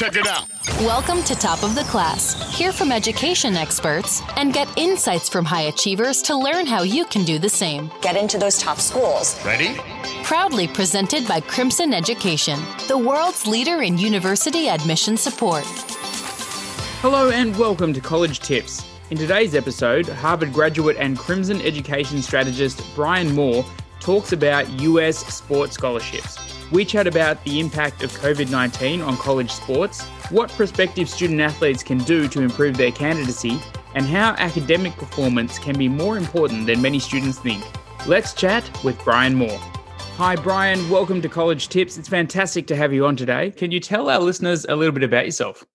Check it out. Welcome to Top of the Class. Hear from education experts and get insights from high achievers to learn how you can do the same. Get into those top schools. Ready? Proudly presented by Crimson Education, the world's leader in university admission support. Hello and welcome to College Tips. In today's episode, Harvard graduate and Crimson education strategist Brian Moore talks about US sports scholarships. We chat about the impact of COVID 19 on college sports, what prospective student athletes can do to improve their candidacy, and how academic performance can be more important than many students think. Let's chat with Brian Moore. Hi, Brian. Welcome to College Tips. It's fantastic to have you on today. Can you tell our listeners a little bit about yourself?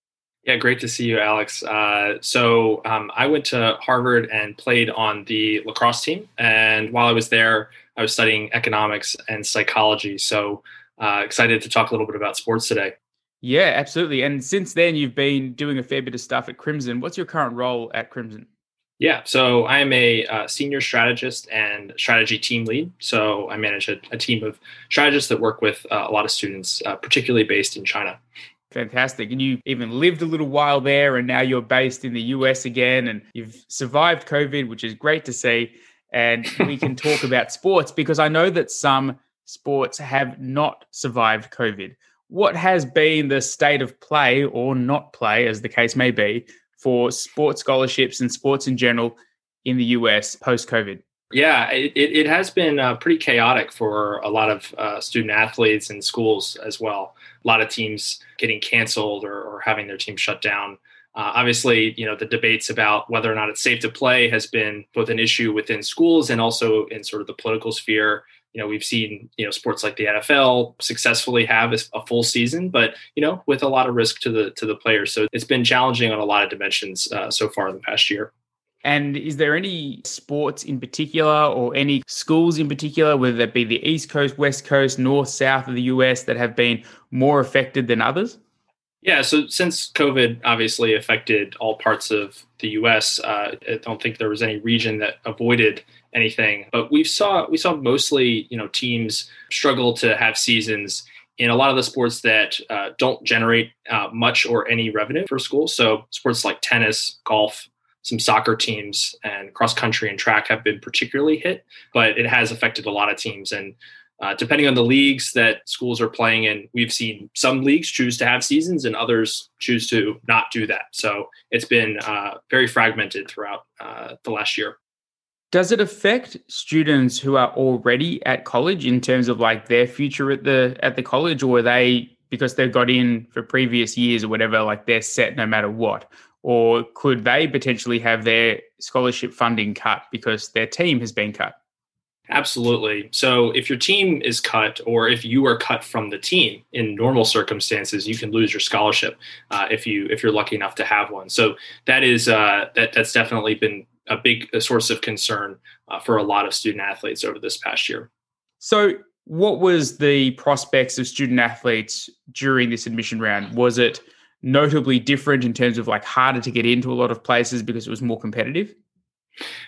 Yeah, great to see you, Alex. Uh, so um, I went to Harvard and played on the lacrosse team. And while I was there, I was studying economics and psychology. So uh, excited to talk a little bit about sports today. Yeah, absolutely. And since then, you've been doing a fair bit of stuff at Crimson. What's your current role at Crimson? Yeah, so I am a uh, senior strategist and strategy team lead. So I manage a, a team of strategists that work with uh, a lot of students, uh, particularly based in China. Fantastic. And you even lived a little while there, and now you're based in the US again, and you've survived COVID, which is great to see. And we can talk about sports because I know that some sports have not survived COVID. What has been the state of play or not play, as the case may be, for sports scholarships and sports in general in the US post COVID? Yeah, it, it has been uh, pretty chaotic for a lot of uh, student athletes and schools as well. A lot of teams getting canceled or, or having their team shut down. Uh, obviously, you know the debates about whether or not it's safe to play has been both an issue within schools and also in sort of the political sphere you know we've seen you know sports like the NFL successfully have a, full season, but you know with a lot of risk to the to the players. So it's been challenging on a lot of dimensions uh, so far in the past year. And is there any sports in particular or any schools in particular, whether that be the East Coast, West Coast, North, South of the US, that have been more affected than others? Yeah, so since COVID obviously affected all parts of the U.S., uh, I don't think there was any region that avoided anything. But we saw we saw mostly you know teams struggle to have seasons in a lot of the sports that uh, don't generate uh, much or any revenue for schools. So sports like tennis, golf, some soccer teams, and cross country and track have been particularly hit. But it has affected a lot of teams and uh, depending on the leagues that schools are playing in, we've seen some leagues choose to have seasons and others choose to not do that. So it's been uh, very fragmented throughout uh, the last year. Does it affect students who are already at college in terms of like their future at the at the college, or are they because they've got in for previous years or whatever, like they're set no matter what? Or could they potentially have their scholarship funding cut because their team has been cut? Absolutely. So if your team is cut, or if you are cut from the team in normal circumstances, you can lose your scholarship uh, if you if you're lucky enough to have one. So that is uh, that that's definitely been a big a source of concern uh, for a lot of student athletes over this past year. So what was the prospects of student athletes during this admission round? Was it notably different in terms of like harder to get into a lot of places because it was more competitive?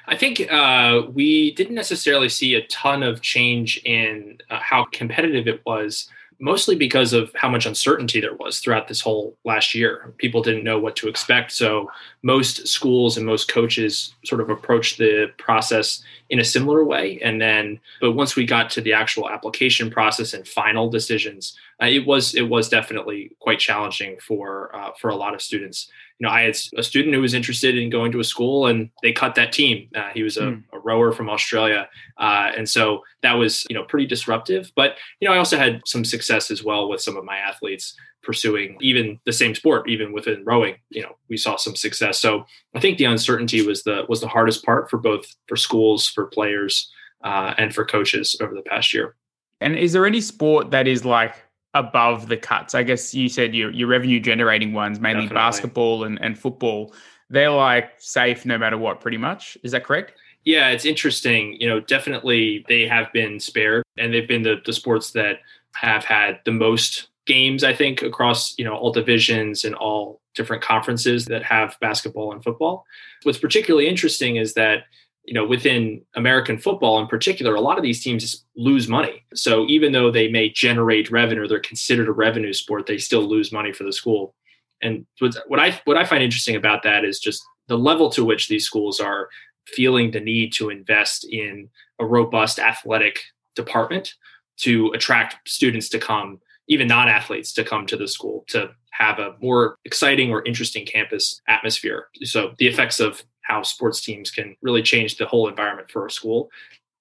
I think uh, we didn't necessarily see a ton of change in uh, how competitive it was, mostly because of how much uncertainty there was throughout this whole last year. People didn't know what to expect. So, most schools and most coaches sort of approached the process in a similar way. And then, but once we got to the actual application process and final decisions, uh, it was it was definitely quite challenging for uh, for a lot of students you know, I had a student who was interested in going to a school and they cut that team. Uh, he was a, mm. a, rower from Australia. Uh, and so that was, you know, pretty disruptive. But, you know, I also had some success as well with some of my athletes pursuing even the same sport, even within rowing, you know, we saw some success. So I think the uncertainty was the, was the hardest part for both for schools, for players, uh, and for coaches over the past year. And is there any sport that is like above the cuts. I guess you said your your revenue generating ones, mainly Definitely. basketball and, and football, they're like safe no matter what, pretty much. Is that correct? Yeah, it's interesting. You know, definitely they have been spared and they've been the, the sports that have had the most games, I think, across, you know, all divisions and all different conferences that have basketball and football. What's particularly interesting is that you know, within American football in particular, a lot of these teams lose money. So even though they may generate revenue, they're considered a revenue sport, they still lose money for the school. And what I what I find interesting about that is just the level to which these schools are feeling the need to invest in a robust athletic department to attract students to come, even non athletes to come to the school to have a more exciting or interesting campus atmosphere. So, the effects of how sports teams can really change the whole environment for a school.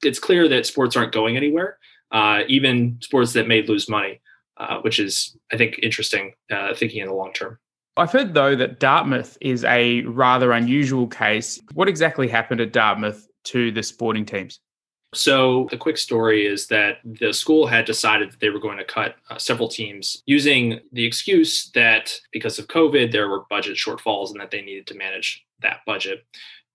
It's clear that sports aren't going anywhere, uh, even sports that may lose money, uh, which is, I think, interesting uh, thinking in the long term. I've heard, though, that Dartmouth is a rather unusual case. What exactly happened at Dartmouth to the sporting teams? So, the quick story is that the school had decided that they were going to cut uh, several teams using the excuse that because of COVID, there were budget shortfalls and that they needed to manage that budget.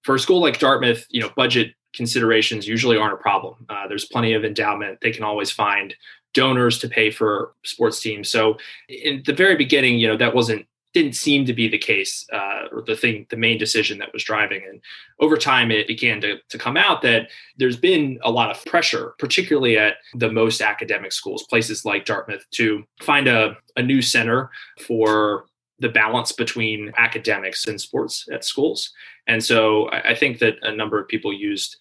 For a school like Dartmouth, you know, budget considerations usually aren't a problem. Uh, there's plenty of endowment. They can always find donors to pay for sports teams. So, in the very beginning, you know, that wasn't didn't seem to be the case uh, or the thing the main decision that was driving and over time it began to, to come out that there's been a lot of pressure particularly at the most academic schools places like dartmouth to find a, a new center for the balance between academics and sports at schools and so I, think that a number of people used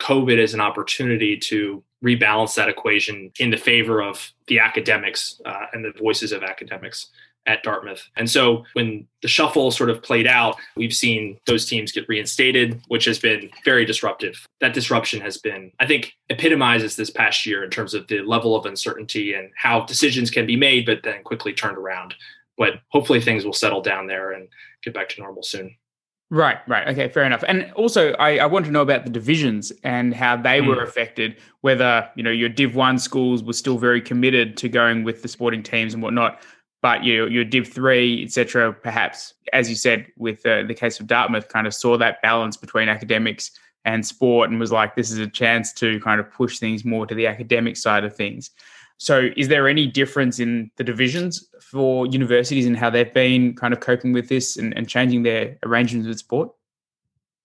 covid as an opportunity to rebalance that equation in the favor of the academics uh, and the voices of academics at Dartmouth. And so when the shuffle sort of played out, we've seen those teams get reinstated, which has been very disruptive. That disruption has been, I think, epitomizes this past year in terms of the level of uncertainty and how decisions can be made, but then quickly turned around. But hopefully things will settle down there and get back to normal soon. Right, right. Okay, fair enough. And also, I, I want to know about the divisions and how they mm. were affected. Whether you know your Div One schools were still very committed to going with the sporting teams and whatnot, but your your Div three, etc. Perhaps, as you said, with uh, the case of Dartmouth, kind of saw that balance between academics and sport, and was like, this is a chance to kind of push things more to the academic side of things. So, is there any difference in the divisions for universities and how they've been kind of coping with this and, and changing their arrangements with sport?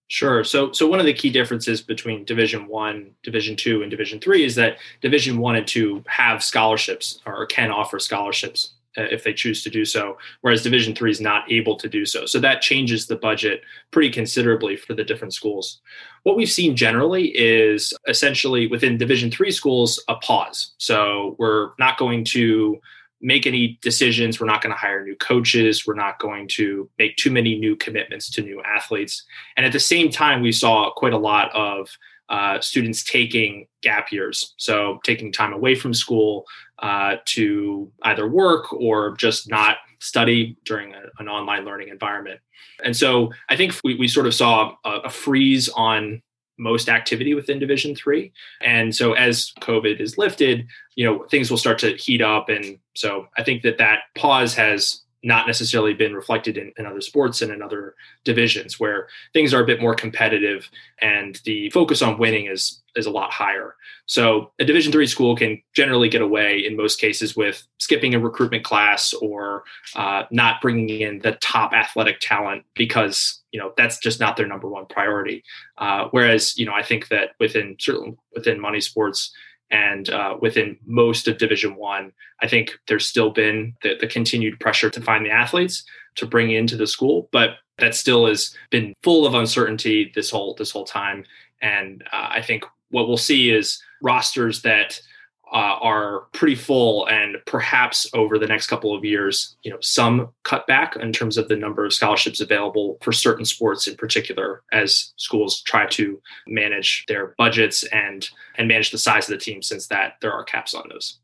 Sure. So, so one of the key differences between Division One, Division Two, and Division Three is that Division One and Two have scholarships or can offer scholarships if they choose to do so, whereas Division Three is not able to do so. So that changes the budget pretty considerably for the different schools. What we've seen generally is essentially within Division Three schools a pause. So we're not going to make any decisions. We're not going to hire new coaches. We're not going to make too many new commitments to new athletes. And at the same time, we saw quite a lot of uh, students taking gap years, so taking time away from school uh, to either work or just not study during a, an online learning environment. And so I think we, we sort of saw a, a freeze on most activity within division three and so as covid is lifted you know things will start to heat up and so i think that that pause has not necessarily been reflected in, in, other sports and in other divisions where things are a bit more competitive and the focus on winning is is a lot higher. So a division three school can generally get away in most cases with skipping a recruitment class or uh, not bringing in the top athletic talent because you know that's just not their number one priority. Uh, whereas you know i think that within certainly within money sports and uh, within most of division one i think there's still been the, the continued pressure to find the athletes to bring into the school but that still has been full of uncertainty this whole this whole time. And uh, i think what we'll see is rosters that uh, are pretty full and perhaps over the next couple of years you know some cutback in terms of the number of scholarships available for certain sports in particular as schools try to manage their budgets and and manage the size of the team since that there are caps on those.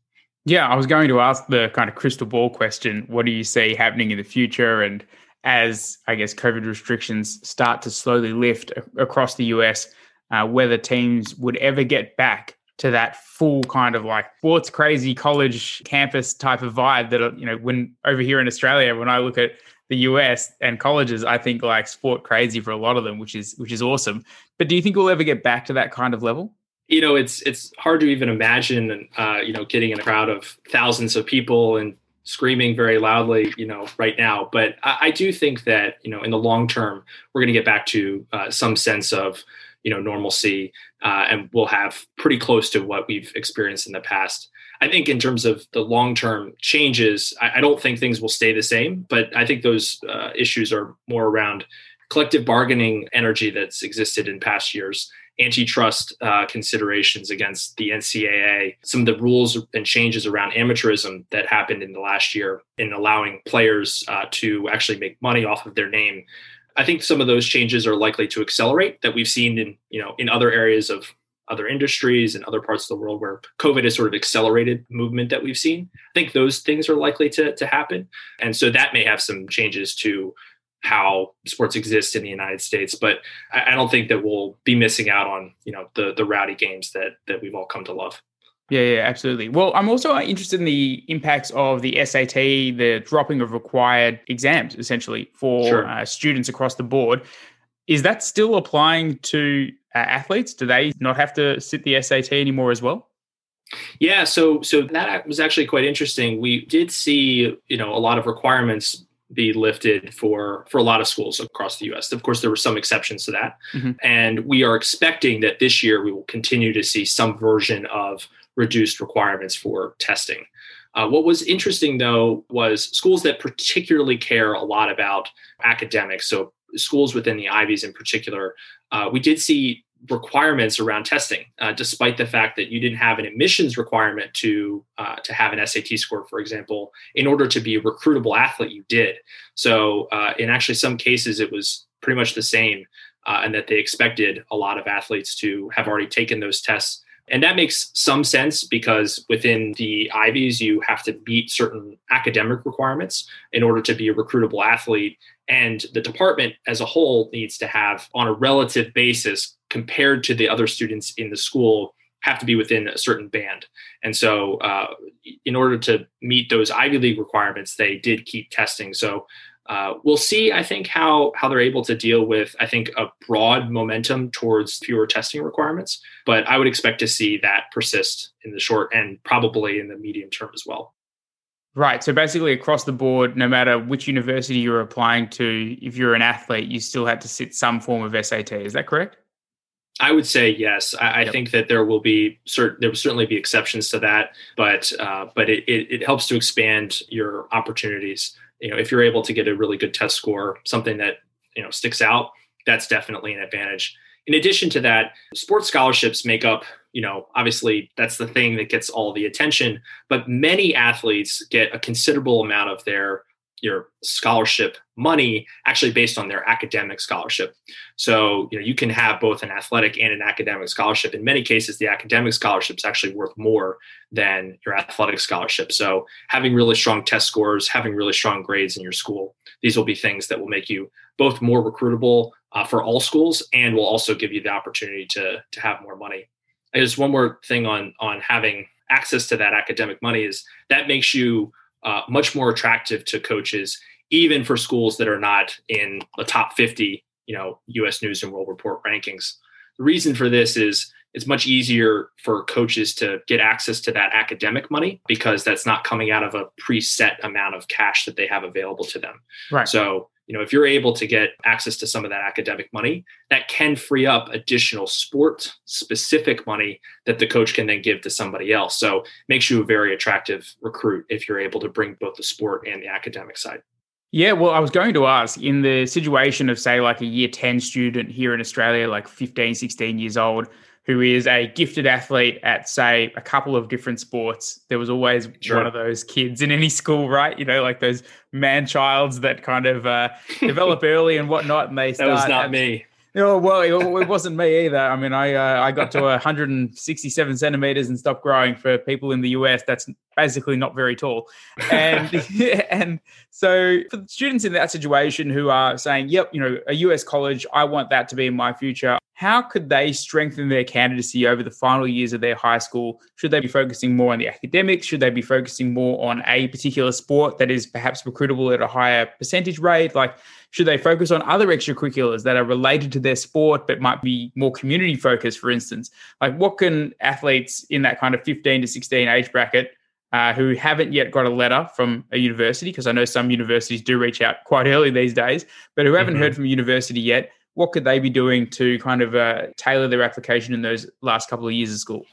Yeah i was going to ask the kind of crystal ball question what do you see happening in the future? And as i guess covid restrictions start to slowly lift across the us uh, whether teams would ever get back to that full kind of like sports crazy college campus type of vibe that you know when over here in Australia when I look at the US and colleges I think like sport crazy for a lot of them which is which is awesome. But do you think we'll ever get back to that kind of level? You know it's it's hard to even imagine uh, you know getting in a crowd of thousands of people and screaming very loudly you know right now. But I, I do think that you know in the long term we're going to get back to uh, some sense of you know normalcy uh, and we'll have pretty close to what we've experienced in the past I think in terms of the long term changes, I, I, don't think things will stay the same, but I think those uh, issues are more around collective bargaining energy that's existed in past years antitrust uh, considerations against the NCAA, some of the rules and changes around amateurism that happened in the last year in allowing players uh, to actually make money off of their name. I think some of those changes are likely to accelerate that we've seen in you know in other areas of other industries and other parts of the world where COVID has sort of accelerated movement that we've seen. I think those things are likely to, to happen. And so that may have some changes to how sports exist in the United States. But I, I don't think that we'll be missing out on, you know, the the rowdy games that that we've all come to love. Yeah, yeah, absolutely. Well, I'm also interested in the impacts of the SAT, the dropping of required exams, essentially for sure. uh, students across the board. Is that still applying to uh, athletes? Do they not have to sit the SAT anymore as well? Yeah, so so that was actually quite interesting. We did see, you know, a lot of requirements be lifted for for a lot of schools across the US. Of course, there were some exceptions to that. Mm-hmm. And we are expecting that this year we will continue to see some version of reduced requirements for testing. Uh, what was interesting though was schools that particularly care a lot about academics. So schools within the Ivies in particular, uh, we did see requirements around testing, uh, despite the fact that you didn't have an admissions requirement to uh, to have an SAT score, for example, in order to be a recruitable athlete, you did. So uh, in actually some cases, it was pretty much the same, uh, and that they expected a lot of athletes to have already taken those tests. And that makes some sense because within the Ivies, you have to meet certain academic requirements in order to be a recruitable athlete. And the department as a whole needs to have, on a relative basis, compared to the other students in the school have to be within a certain band. And so, uh, in order to meet those Ivy League requirements, they did keep testing. So, uh, we'll see. I think how how they're able to deal with. I think a broad momentum towards fewer testing requirements, but I would expect to see that persist in the short and probably in the medium term as well. Right. So basically, across the board, no matter which university you're applying to, if you're an athlete, you still have to sit some form of SAT. Is that correct? I would say yes. I, yep. I, think that there will be certain there will certainly be exceptions to that, but uh, but it, it, it helps to expand your opportunities. You know, if you're able to get a really good test score, something that you know sticks out, that's definitely an advantage. In addition to that, sports scholarships make up, you know, obviously that's the thing that gets all the attention, but many athletes get a considerable amount of their your scholarship money actually based on their academic scholarship. So, you know, you can have both an athletic and an academic scholarship. In many cases, the academic scholarship is actually worth more than your athletic scholarship. So, having really strong test scores, having really strong grades in your school, these will be things that will make you both more recruitable uh, for all schools and will also give you the opportunity to to have more money. There's one more thing on on having access to that academic money is that makes you uh, much more attractive to coaches, even for schools that are not in the top 50, you know, U.S. News and World Report rankings. The reason for this is it's much easier for coaches to get access to that academic money because that's not coming out of a preset amount of cash that they have available to them. Right. So you know if you're able to get access to some of that academic money that can free up additional sport specific money that the coach can then give to somebody else so makes you a very attractive recruit if you're able to bring both the sport and the academic side yeah, well, I was going to ask in the situation of, say, like a year 10 student here in Australia, like 15, 16 years old, who is a gifted athlete at, say, a couple of different sports. There was always sure. one of those kids in any school, right? You know, like those man childs that kind of uh, develop early and whatnot. And they start. That was not me. Oh well, it, it, wasn't me either. I mean, I uh, I got to 167 centimeters and stopped growing. For people in the US, that's basically not very tall. And and so for students in that situation who are saying, "Yep, you know, a US college, I want that to be my future." How could they strengthen their candidacy over the final years of their high school? Should they be focusing more on the academics? Should they be focusing more on a particular sport that is perhaps recruitable at a higher percentage rate? Like should they focus on other extracurriculars that are related to their sport but might be more community focused, for instance? Like, what can athletes in that kind of 15 to 16 age bracket uh, who haven't yet got a letter from a university, because I know some universities do reach out quite early these days, but who haven't mm-hmm. heard from a university yet, what could they be doing to kind of uh, tailor their application in those last couple of years of school?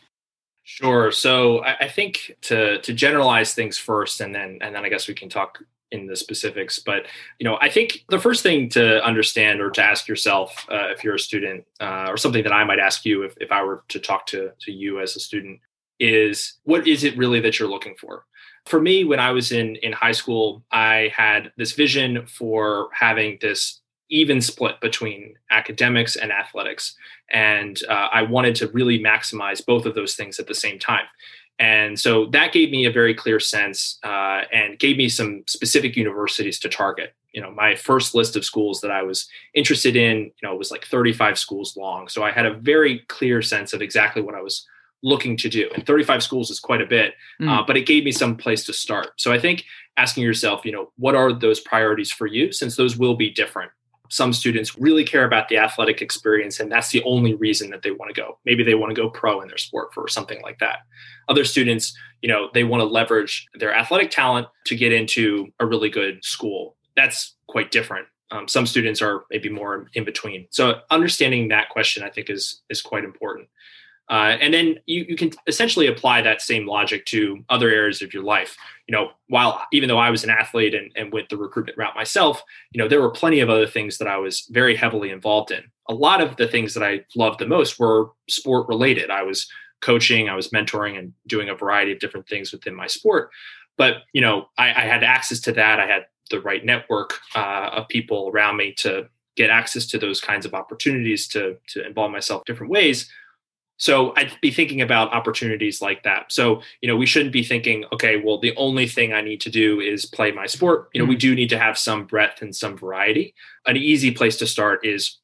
Sure. So I, I think to to generalize things first, and then and then I guess we can talk in the specifics. But you know, I think the first thing to understand or to ask yourself uh, if you're a student, uh, or something that I might ask you if, if I were to talk to to you as a student, is what is it really that you're looking for? For me, when I was in in high school, I had this vision for having this even split between academics and athletics, and uh, I wanted to really maximize both of those things at the same time. And so that gave me a very clear sense uh, and gave me some specific universities to target. You know, my first list of schools that I was interested in, you know, was like 35 schools long. So I had a very clear sense of exactly what I was looking to do. And 35 schools is quite a bit, mm. uh, but it gave me some place to start. So I think asking yourself, you know, what are those priorities for you, since those will be different. Some students really care about the athletic experience and that's the only reason that they want to go. Maybe they want to go pro in their sport for something like that. Other students you know they want to leverage their athletic talent to get into a really good school. That's quite different. Um, some students are maybe more in between. So understanding that question i think is is quite important uh, and then you, you can essentially apply that same logic to other areas of your life. You know, while even though I was an athlete and, and went the recruitment route myself, you know, there were plenty of other things that I was very heavily involved in. A lot of the things that I loved the most were sport related. I was coaching, I was mentoring, and doing a variety of different things within my sport. But you know, I, I had access to that. I had the right network uh, of people around me to get access to those kinds of opportunities to to involve myself different ways so I'd be thinking about opportunities like that. So, you know, we shouldn't be thinking, okay, well, the only thing I need to do is play my sport. You know, mm-hmm. we do need to have some breadth and some variety. An easy place to start is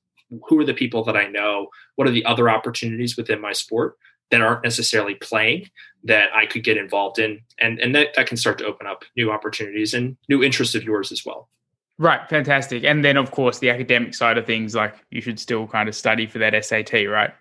who are the people that I know? What are the other opportunities within my sport that aren't necessarily playing that I could get involved in? And and that, that can start to open up new opportunities and new interests of yours as well. Right, fantastic. And then of course the academic side of things, like you should still kind of study for that SAT, right?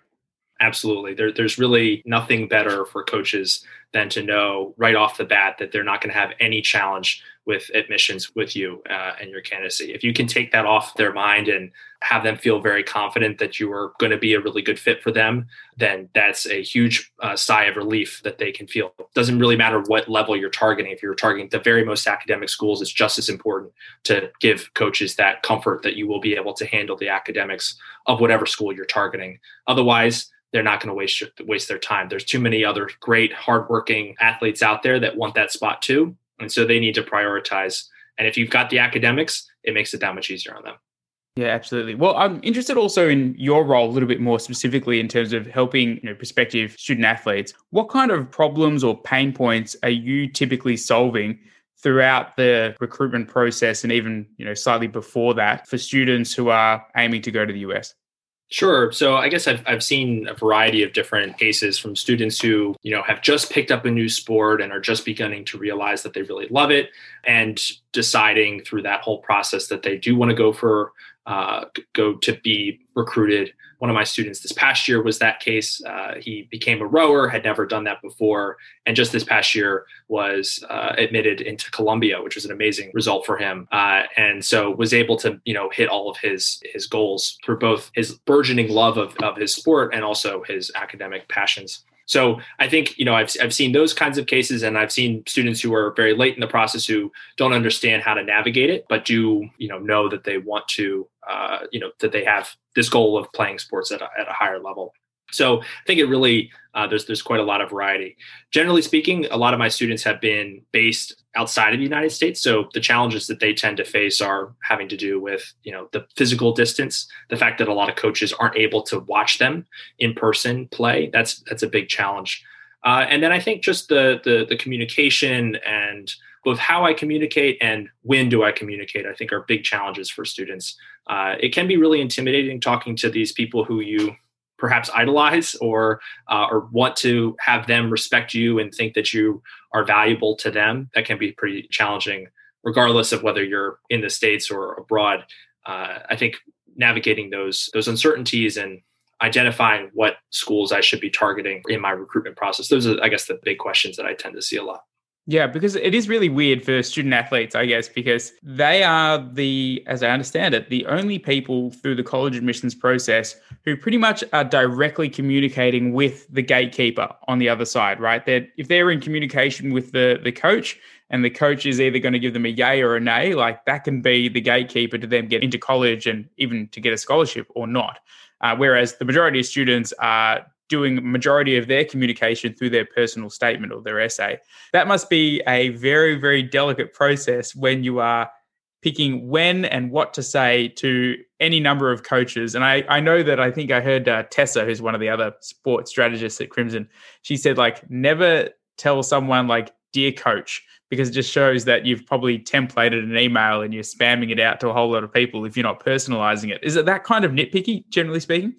Absolutely. There, there's really nothing better for coaches than to know right off the bat that they're not going to have any challenge with admissions with you uh, and your candidacy. If you can take that off their mind and have them feel very confident that you are going to be a really good fit for them, then that's a huge uh, sigh of relief that they can feel. It doesn't really matter what level you're targeting. If you're targeting the very most academic schools, it's just as important to give coaches that comfort that you will be able to handle the academics of whatever school you're targeting. Otherwise, they're not going to waste waste their time. There's too many other great, hardworking athletes out there that want that spot too, and so they need to prioritize. And if you've got the academics, it makes it that much easier on them. Yeah, absolutely. Well, I'm interested also in your role a little bit more specifically in terms of helping you know, prospective student athletes. What kind of problems or pain points are you typically solving throughout the recruitment process and even you know slightly before that for students who are aiming to go to the US? Sure. So I guess I've, I've seen a variety of different cases from students who, you know, have just picked up a new sport and are just beginning to realize that they really love it and deciding through that whole process that they do want to go for uh, go to be recruited. One of my students this past year was that case. Uh, he became a rower, had never done that before, and just this past year was uh, admitted into Columbia, which was an amazing result for him. Uh, and so was able to you know hit all of his his goals through both his burgeoning love of, of his sport and also his academic passions. So I think you know I've I've seen those kinds of cases, and I've seen students who are very late in the process who don't understand how to navigate it, but do you know know that they want to uh, you know that they have this goal of playing sports at a, at a higher level. So I think it really uh, there's there's quite a lot of variety. Generally speaking, a lot of my students have been based outside of the United States, so the challenges that they tend to face are having to do with you know the physical distance, the fact that a lot of coaches aren't able to watch them in person play. That's that's a big challenge. Uh, and then I think just the, the the communication and both how I communicate and when do I communicate, I think are big challenges for students. Uh, it can be really intimidating talking to these people who you perhaps idolize or uh, or want to have them respect you and think that you are valuable to them that can be pretty challenging regardless of whether you're in the states or abroad. Uh, i think navigating those those uncertainties and identifying what schools i should be targeting in my recruitment process those are i guess the big questions that i tend to see a lot Yeah, because it is really weird for student athletes, I guess, because they are the, as I understand it, the only people through the college admissions process who pretty much are directly communicating with the gatekeeper on the other side, right? That if they're in communication with the the coach and the coach is either going to give them a yay or a nay, like that can be the gatekeeper to them get into college and even to get a scholarship or not. Uh, whereas the majority of students are doing majority of their communication through their personal statement or their essay. That must be a very, very delicate process when you are picking when and what to say to any number of coaches. And I, I know that I think I heard uh, Tessa, who's one of the other sports strategists at Crimson, she said, like, never tell someone, like, dear coach, because it just shows that you've probably templated an email and you're spamming it out to a whole lot of people if you're not personalizing it. Is it that kind of nitpicky, generally speaking?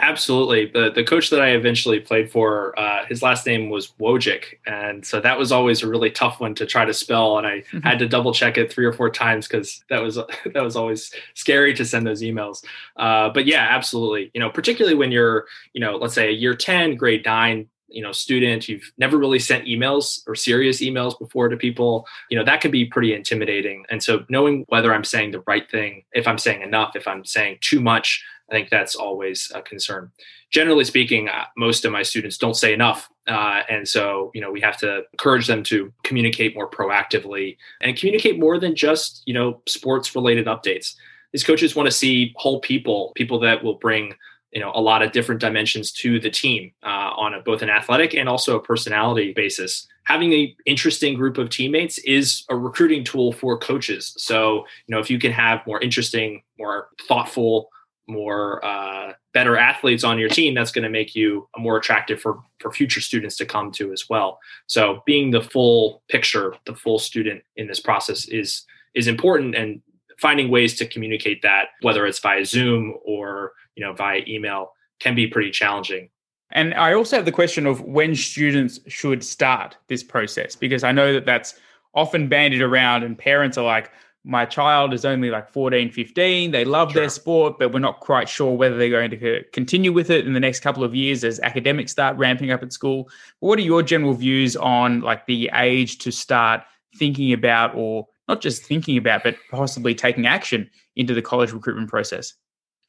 Absolutely. The the coach that I eventually played for, uh, his last name was Wojcik, and so that was always a really tough one to try to spell, and I mm-hmm. had to double check it three or four times because that was that was always scary to send those emails. Uh, but yeah, absolutely. You know, particularly when you're, you know, let's say a year ten, grade nine, you know student you've never really sent emails or serious emails before to people you know that can be pretty intimidating and so knowing whether i'm saying the right thing if i'm saying enough if i'm saying too much I think that's always a concern. Generally speaking, uh, most of my students don't say enough. Uh, and so, you know, we have to encourage them to communicate more proactively and communicate more than just, you know, sports related updates. These coaches want to see whole people, people that will bring, you know, a lot of different dimensions to the team uh, on a, both an athletic and also a personality basis. Having an interesting group of teammates is a recruiting tool for coaches. So, you know, if you can have more interesting, more thoughtful, more uh, better athletes on your team, that's going to make you more attractive for for future students to come to as well. So being the full picture, the full student in this process is is important, and finding ways to communicate that, whether it's via Zoom or you know via email, can be pretty challenging. And I also have the question of when students should start this process because I know that that's often bandied around, and parents are like my child is only like 14, 15. They love sure. their sport, but we're not quite sure whether they're going to continue with it in the next couple of years as academics start ramping up at school. What are your general views on like the age to start thinking about, or not just thinking about, but possibly taking action into the college recruitment process?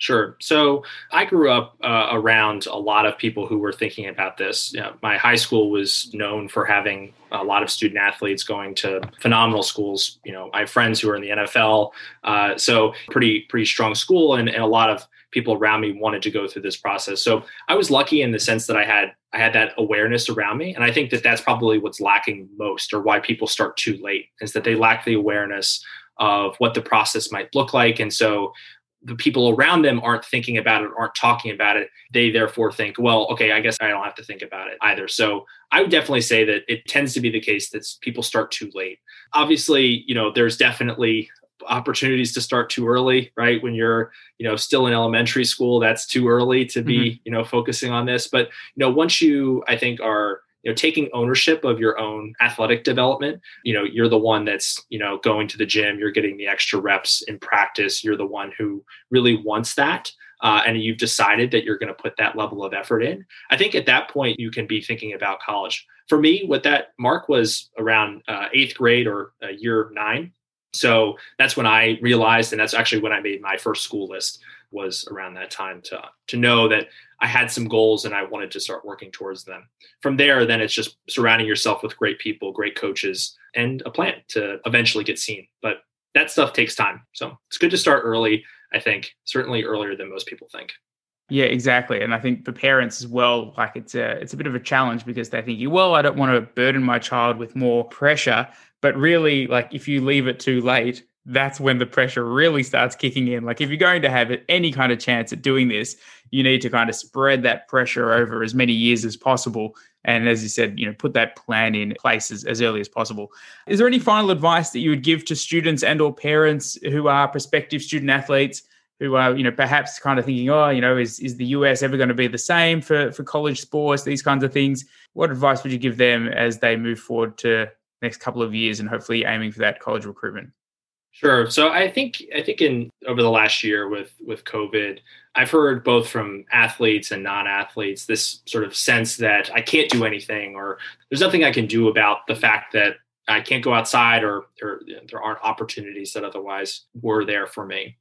Sure. So I grew up uh, around a lot of people who were thinking about this. You know, my high school was known for having a lot of student athletes going to phenomenal schools. You know, I have friends who are in the NFL, uh, so pretty pretty strong school, and, and a lot of people around me wanted to go through this process. So I was lucky in the sense that I had I had that awareness around me, and I think that that's probably what's lacking most, or why people start too late, is that they lack the awareness of what the process might look like, and so the people around them aren't thinking about it, aren't talking about it, they therefore think, well, okay, I guess I don't have to think about it either. So I would definitely say that it tends to be the case that people start too late. Obviously, you know, there's definitely opportunities to start too early, right? When you're, you know, still in elementary school, that's too early to be, mm-hmm. you know, focusing on this. But, you know, once you, I think, are you know taking ownership of your own athletic development you know you're the one that's you know going to the gym you're getting the extra reps in practice you're the one who really wants that uh, and you've decided that you're going to put that level of effort in. I think at that point you can be thinking about college. For me what that mark was around uh, eighth grade or uh, year nine. So that's when i realized and that's actually when i made my first school list was around that time to to know that I had some goals and I wanted to start working towards them. From there, then it's just surrounding yourself with great people, great coaches, and a plan to eventually get seen. But that stuff takes time. So it's good to start early, I think, certainly earlier than most people think. Yeah, exactly. And I think for parents as well, like it's a it's a bit of a challenge because they think, well, I don't want to burden my child with more pressure. But really, like if you leave it too late, that's when the pressure really starts kicking in. Like if you're going to have any kind of chance at doing this, you need to kind of spread that pressure over as many years as possible. And as you said, you know, put that plan in place as, as early as possible. Is there any final advice that you would give to students and or parents who are prospective student athletes who are, you know, perhaps kind of thinking, oh, you know, is, is the US ever going to be the same for, for college sports, these kinds of things? What advice would you give them as they move forward to next couple of years and hopefully aiming for that college recruitment? Sure. So I think I think in over the last year with with COVID, I've heard both from athletes and non-athletes this sort of sense that I can't do anything or there's nothing I can do about the fact that I can't go outside or, or there aren't opportunities that otherwise were there for me.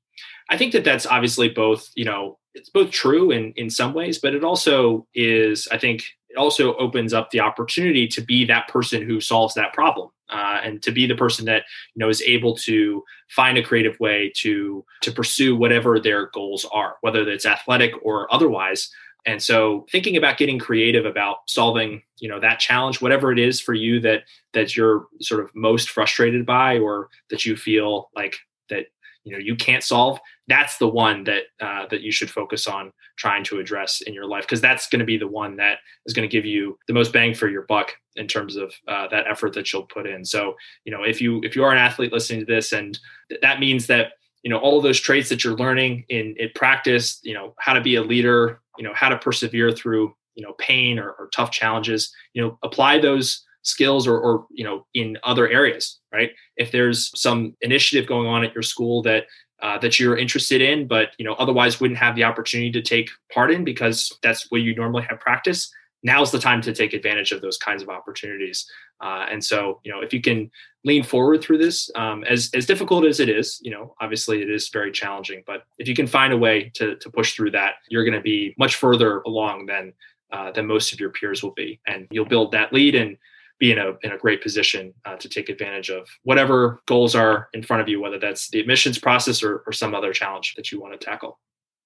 I think that that's obviously both, you know, it's both true in in some ways, but it also is, I think, it also opens up the opportunity to be that person who solves that problem uh, and to be the person that you know is able to find a creative way to to pursue whatever their goals are whether it's athletic or otherwise. And so thinking about getting creative about solving you know that challenge whatever it is for you that that you're sort of most frustrated by or that you feel like that you know you can't solve that's the one that uh, that you should focus on trying to address in your life because that's going to be the one that is going to give you the most bang for your buck in terms of uh, that effort that you'll put in. So you know if you if you are an athlete listening to this and th- that means that you know all of those traits that you're learning in in practice you know how to be a leader you know how to persevere through you know pain or, or tough challenges you know apply those skills or, or you know in other areas right? If there's some initiative going on at your school that uh, that you're interested in but you know otherwise wouldn't have the opportunity to take part in because that's where you normally have practice now's the time to take advantage of those kinds of opportunities. Uh, and so you know if you can lean forward through this um, as as difficult as it is you know obviously it is very challenging but if you can find a way to to push through that you're going to be much further along than uh, than most of your peers will be. And you'll build that lead and be in a in a great position uh, to take advantage of whatever goals are in front of you, whether that's the admissions process or, or some other challenge that you want to tackle.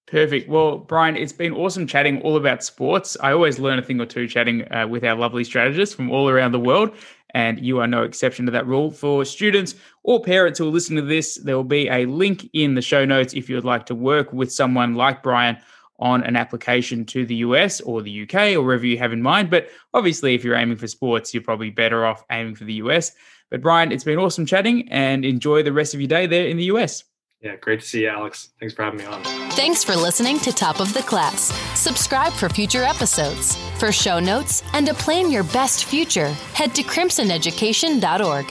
Perfect. Well, Brian, it's been awesome chatting all about sports. I always learn a thing or two chatting uh, with our lovely strategists from all around the world, and you are no exception to that rule. For students or parents who are listening to this, there will be a link in the show notes if you would like to work with someone like Brian on an application to the US or the UK or wherever you have in mind. But obviously, if you're aiming for sports, you're probably better off aiming for the US. But Brian, it's been awesome chatting and enjoy the rest of your day there in the US. Yeah, great to see you, Alex. Thanks for having me on. Thanks for listening to Top of the Class. Subscribe for future episodes. For show notes and to plan your best future, head to crimsoneducation.org.